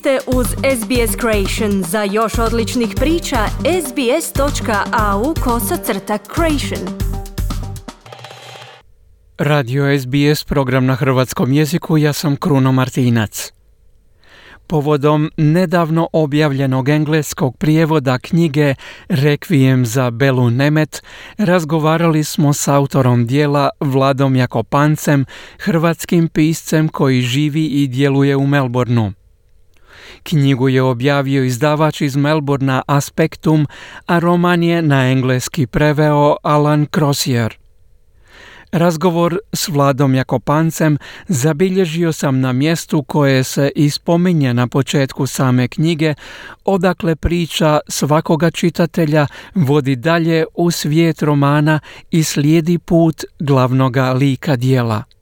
ste uz SBS Creation. Za još odličnih priča, sbs.au kosacrta creation. Radio SBS, program na hrvatskom jeziku, ja sam Kruno Martinac. Povodom nedavno objavljenog engleskog prijevoda knjige Requiem za Belu Nemet razgovarali smo s autorom dijela Vladom Jakopancem, hrvatskim piscem koji živi i djeluje u Melbourneu. Knjigu je objavio izdavač iz Melbourna Aspectum, a roman je na engleski preveo Alan Crossier. Razgovor s Vladom Jakopancem zabilježio sam na mjestu koje se ispominje na početku same knjige, odakle priča svakoga čitatelja vodi dalje u svijet romana i slijedi put glavnoga lika dijela.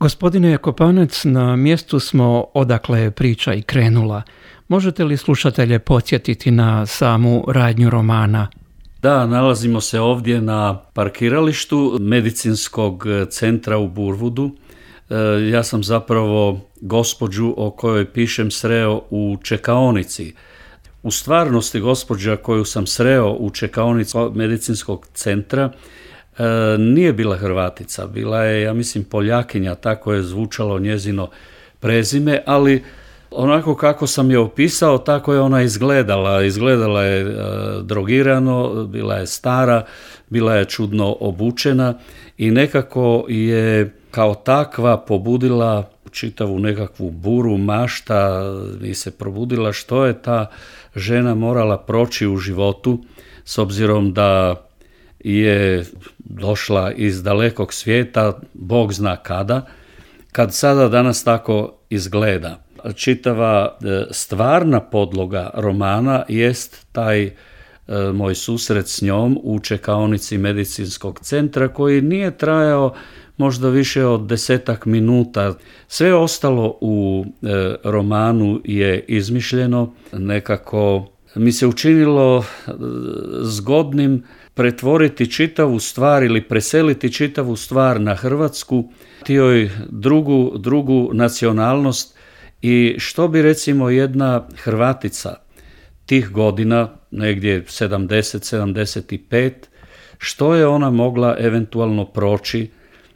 Gospodine Jakopanac, na mjestu smo odakle je priča i krenula. Možete li slušatelje podsjetiti na samu radnju romana? Da, nalazimo se ovdje na parkiralištu medicinskog centra u Burvudu. E, ja sam zapravo gospođu o kojoj pišem sreo u čekaonici. U stvarnosti gospođa koju sam sreo u čekaonici medicinskog centra nije bila Hrvatica, bila je, ja mislim, Poljakinja, tako je zvučalo njezino prezime, ali onako kako sam je opisao, tako je ona izgledala. Izgledala je e, drogirano, bila je stara, bila je čudno obučena i nekako je kao takva pobudila čitavu nekakvu buru mašta i se probudila što je ta žena morala proći u životu s obzirom da je došla iz dalekog svijeta, Bog zna kada, kad sada danas tako izgleda čitava e, stvarna podloga romana jest taj e, moj susret s njom u čekaonici medicinskog centra koji nije trajao možda više od desetak minuta. Sve ostalo u e, romanu je izmišljeno, nekako mi se učinilo zgodnim pretvoriti čitavu stvar ili preseliti čitavu stvar na Hrvatsku, tijoj drugu, drugu nacionalnost i što bi recimo jedna Hrvatica tih godina, negdje 70-75, što je ona mogla eventualno proći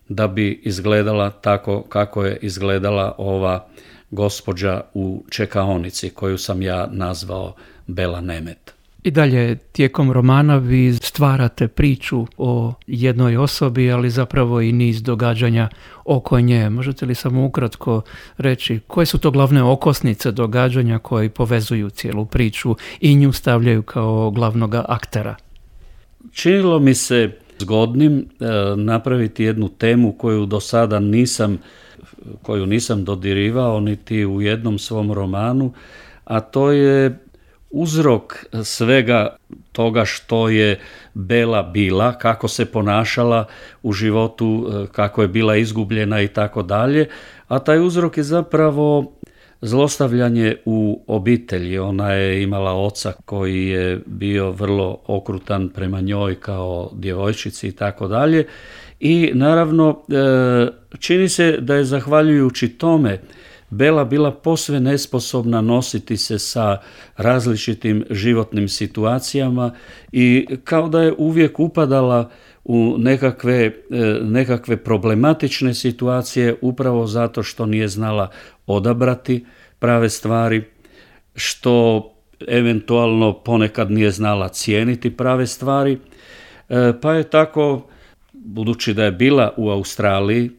da bi izgledala tako kako je izgledala ova gospođa u čekaonici koju sam ja nazvao Bela Nemet. I dalje tijekom romana vi stvarate priču o jednoj osobi, ali zapravo i niz događanja oko nje. Možete li samo ukratko reći koje su to glavne okosnice događanja koji povezuju cijelu priču i nju stavljaju kao glavnoga aktera? Činilo mi se zgodnim e, napraviti jednu temu koju do sada nisam koju nisam dodirivao niti u jednom svom romanu, a to je uzrok svega toga što je Bela bila, kako se ponašala u životu, e, kako je bila izgubljena i tako dalje, a taj uzrok je zapravo zlostavljanje u obitelji. Ona je imala oca koji je bio vrlo okrutan prema njoj kao djevojčici i tako dalje. I naravno e, čini se da je zahvaljujući tome Bela bila posve nesposobna nositi se sa različitim životnim situacijama i kao da je uvijek upadala u nekakve, e, nekakve problematične situacije upravo zato što nije znala odabrati prave stvari, što eventualno ponekad nije znala cijeniti prave stvari, e, pa je tako, budući da je bila u Australiji,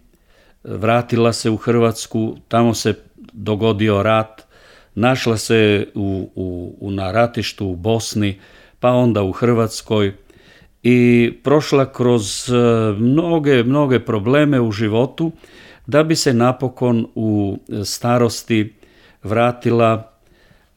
vratila se u Hrvatsku, tamo se dogodio rat, našla se u, u, u na ratištu u Bosni, pa onda u Hrvatskoj i prošla kroz e, mnoge, mnoge probleme u životu da bi se napokon u starosti vratila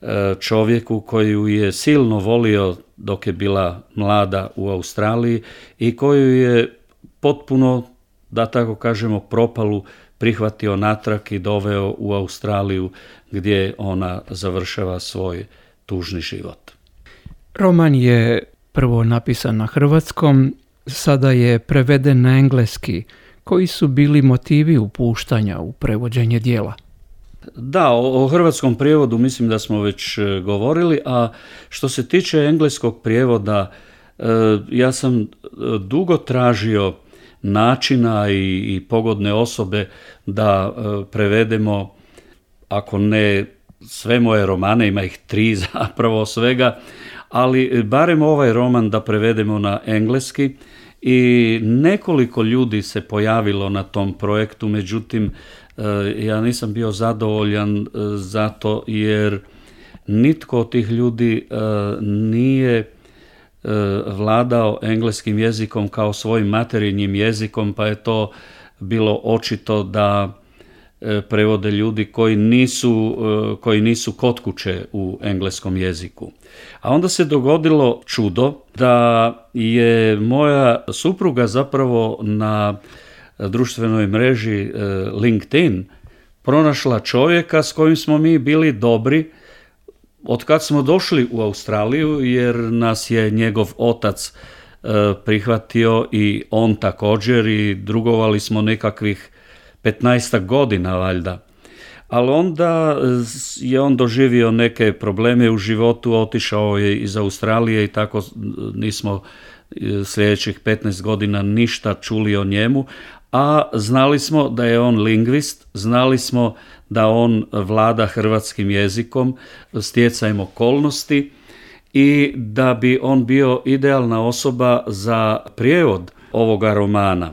e, čovjeku koju je silno volio dok je bila mlada u Australiji i koju je potpuno da tako kažemo, propalu prihvatio natrag i doveo u Australiju gdje ona završava svoj tužni život. Roman je prvo napisan na hrvatskom, sada je preveden na engleski. Koji su bili motivi upuštanja u prevođenje dijela? Da, o, hrvatskom prijevodu mislim da smo već e, govorili, a što se tiče engleskog prijevoda, e, ja sam e, dugo tražio načina i, i pogodne osobe da prevedemo, ako ne sve moje romane, ima ih tri zapravo svega, ali barem ovaj roman da prevedemo na engleski. I nekoliko ljudi se pojavilo na tom projektu, međutim E, ja nisam bio zadovoljan e, zato jer nitko od tih ljudi e, nije vladao engleskim jezikom kao svojim materinjim jezikom, pa je to bilo očito da prevode ljudi koji nisu, koji nisu kod kuće u engleskom jeziku. A onda se dogodilo čudo da je moja supruga zapravo na društvenoj mreži LinkedIn pronašla čovjeka s kojim smo mi bili dobri od kad smo došli u Australiju jer nas je njegov otac e, prihvatio i on također i drugovali smo nekakvih 15 godina valjda. Ali onda je on doživio neke probleme u životu, otišao je iz Australije i tako nismo e, sljedećih 15 godina ništa čuli o njemu, a znali smo da je on lingvist, znali smo da on vlada hrvatskim jezikom stjecajem okolnosti i da bi on bio idealna osoba za prijevod ovoga romana.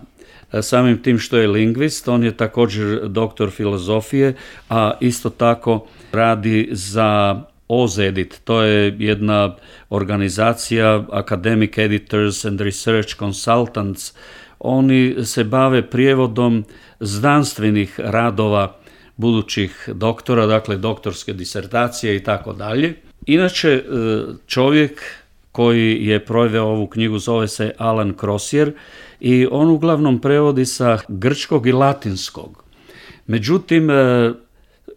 Samim tim što je lingvist, on je također doktor filozofije, a isto tako radi za OZEDIT, to je jedna organizacija Academic Editors and Research Consultants oni se bave prijevodom znanstvenih radova budućih doktora, dakle doktorske disertacije i tako dalje. Inače, e, čovjek koji je proveo ovu knjigu zove se Alan Crossier i on uglavnom prevodi sa grčkog i latinskog. Međutim, e,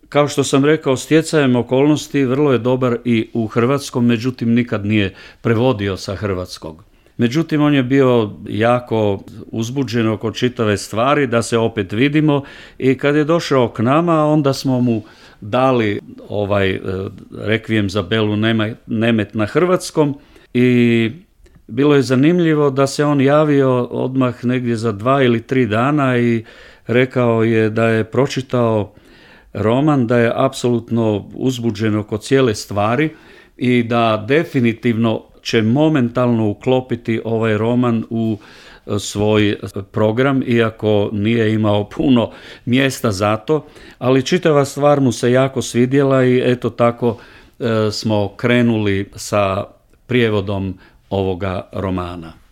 kao što sam rekao, stjecajem okolnosti vrlo je dobar i u hrvatskom, međutim nikad nije prevodio sa hrvatskog. Međutim, on je bio jako uzbuđen oko čitave stvari, da se opet vidimo. I kad je došao k nama, onda smo mu dali ovaj e, rekvijem za Belu Nemet na hrvatskom. I bilo je zanimljivo da se on javio odmah negdje za dva ili tri dana i rekao je da je pročitao roman, da je apsolutno uzbuđen oko cijele stvari i da definitivno će momentalno uklopiti ovaj roman u e, svoj program, iako nije imao puno mjesta za to, ali čitava stvar mu se jako svidjela i eto tako e, smo krenuli sa prijevodom ovoga romana.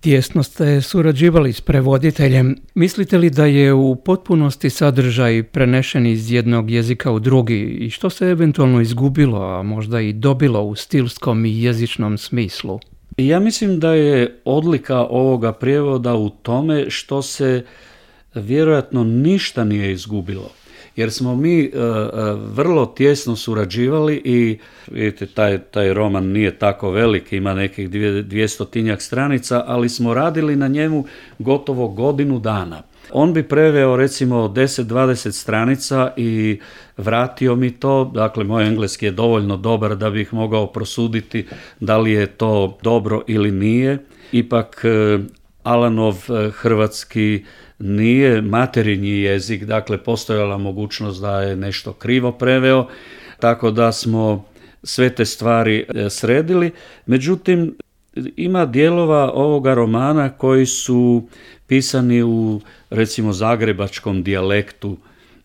Tijesno ste surađivali s prevoditeljem. Mislite li da je u potpunosti sadržaj prenešen iz jednog jezika u drugi i što se eventualno izgubilo, a možda i dobilo u stilskom i jezičnom smislu? Ja mislim da je odlika ovoga prijevoda u tome što se vjerojatno ništa nije izgubilo jer smo mi e, e, vrlo tjesno surađivali i vidite taj, taj roman nije tako velik, ima nekih dvijestotinjak stranica, ali smo radili na njemu gotovo godinu dana. On bi preveo recimo 10-20 stranica i vratio mi to, dakle moj engleski je dovoljno dobar da bih mogao prosuditi da li je to dobro ili nije. Ipak e, Alanov hrvatski nije materinji jezik, dakle postojala mogućnost da je nešto krivo preveo, tako da smo sve te stvari e, sredili. Međutim, ima dijelova ovoga romana koji su pisani u recimo zagrebačkom dijalektu,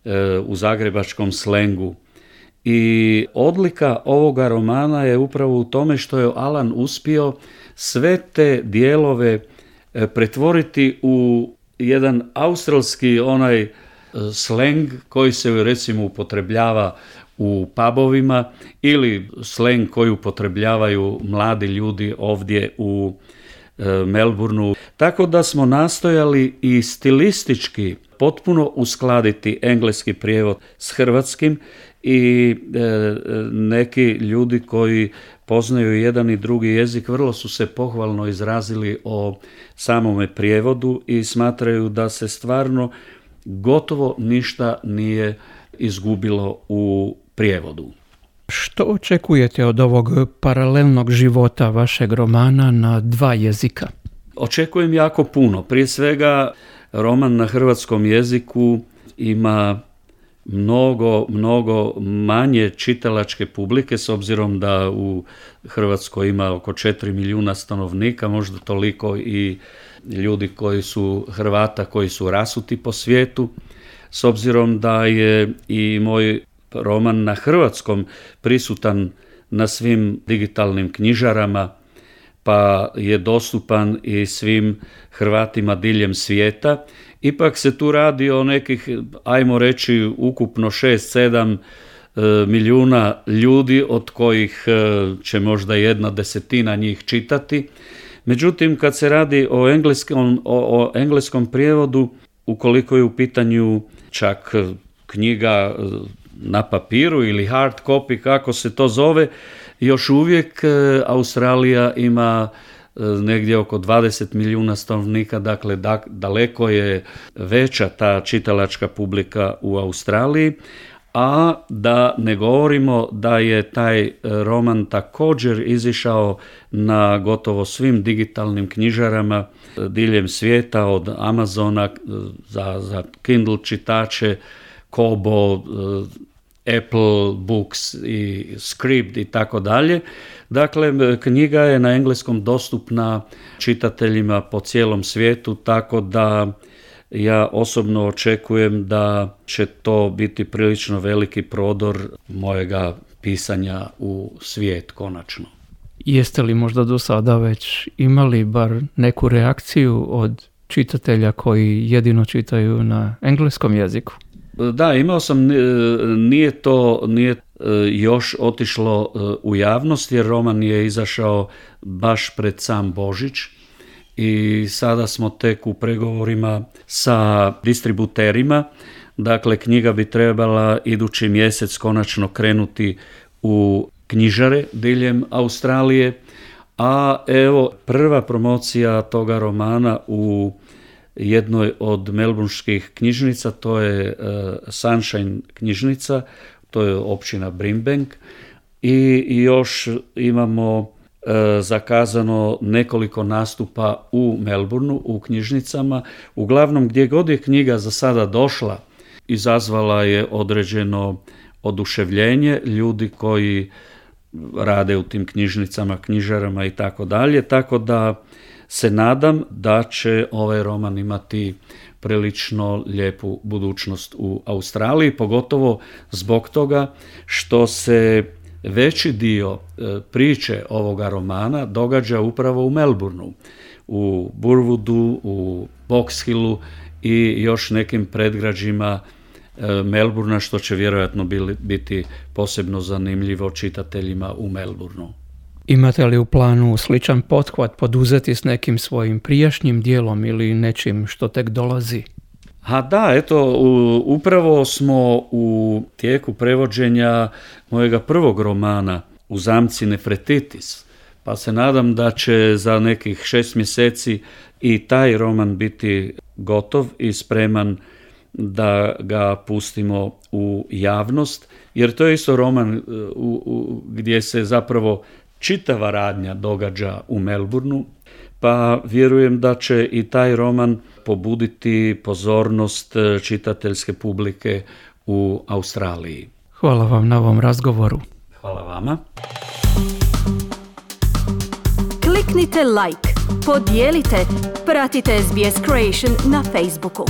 e, u zagrebačkom slengu. I odlika ovoga romana je upravo u tome što je Alan uspio sve te dijelove pretvoriti u jedan australski onaj e, sleng koji se recimo upotrebljava u pubovima ili sleng koji upotrebljavaju mladi ljudi ovdje u e, Melbourneu. Tako da smo nastojali i stilistički potpuno uskladiti engleski prijevod s hrvatskim i e, neki ljudi koji poznaju jedan i drugi jezik vrlo su se pohvalno izrazili o samome prijevodu i smatraju da se stvarno gotovo ništa nije izgubilo u prijevodu. Što očekujete od ovog paralelnog života vašeg romana na dva jezika? Očekujem jako puno. Prije svega, roman na hrvatskom jeziku ima mnogo, mnogo manje čitalačke publike s obzirom da u Hrvatskoj ima oko 4 milijuna stanovnika, možda toliko i ljudi koji su Hrvata koji su rasuti po svijetu. S obzirom da je i moj roman na hrvatskom prisutan na svim digitalnim knjižarama, pa je dostupan i svim Hrvatima diljem svijeta. Ipak se tu radi o nekih, ajmo reći, ukupno 6-7 e, milijuna ljudi od kojih e, će možda jedna desetina njih čitati. Međutim, kad se radi o engleskom, o, o engleskom prijevodu, ukoliko je u pitanju čak knjiga e, na papiru ili hard copy, kako se to zove, još uvijek Australija ima negdje oko 20 milijuna stanovnika, dakle daleko je veća ta čitalačka publika u Australiji, a da ne govorimo da je taj roman također izišao na gotovo svim digitalnim knjižarama e, diljem svijeta od Amazona za, za Kindle čitače, Kobo, Apple Books i Script i tako dalje. Dakle, knjiga je na engleskom dostupna čitateljima po cijelom svijetu, tako da ja osobno očekujem da će to biti prilično veliki prodor mojega pisanja u svijet konačno. Jeste li možda do sada već imali bar neku reakciju od čitatelja koji jedino čitaju na engleskom jeziku? Da, imao sam, e, nije to nije e, još otišlo e, u javnost jer roman je izašao baš pred sam Božić i sada smo tek u pregovorima sa distributerima. Dakle, knjiga bi trebala idući mjesec konačno krenuti u knjižare diljem Australije, a evo prva promocija toga romana u jednoj od melbourneških knjižnica, to je e, Sunshine knjižnica, to je općina Brimbank i još imamo e, zakazano nekoliko nastupa u Melbourneu u knjižnicama. Uglavnom gdje god je knjiga za sada došla, izazvala je određeno oduševljenje ljudi koji rade u tim knjižnicama, knjižarama i tako dalje, tako da se nadam da će ovaj roman imati prilično lijepu budućnost u Australiji, pogotovo zbog toga što se veći dio e, priče ovoga romana događa upravo u Melbourneu, u Burwoodu, u Box Hillu i još nekim predgrađima e, Melburna što će vjerojatno biti posebno zanimljivo čitateljima u Melbourneu. Imate li u planu sličan pothvat poduzeti s nekim svojim prijašnjim dijelom ili nečim što tek dolazi? A da, eto, upravo smo u tijeku prevođenja mojega prvog romana u zamci Nefretitis, pa se nadam da će za nekih šest mjeseci i taj roman biti gotov i spreman da ga pustimo u javnost, jer to je isto roman u, u, gdje se zapravo čitava radnja događa u Melbourneu, pa vjerujem da će i taj roman pobuditi pozornost e, čitateljske publike u Australiji. Hvala vam na ovom razgovoru. Hvala vama. Kliknite like, podijelite, pratite SBS Creation na Facebooku.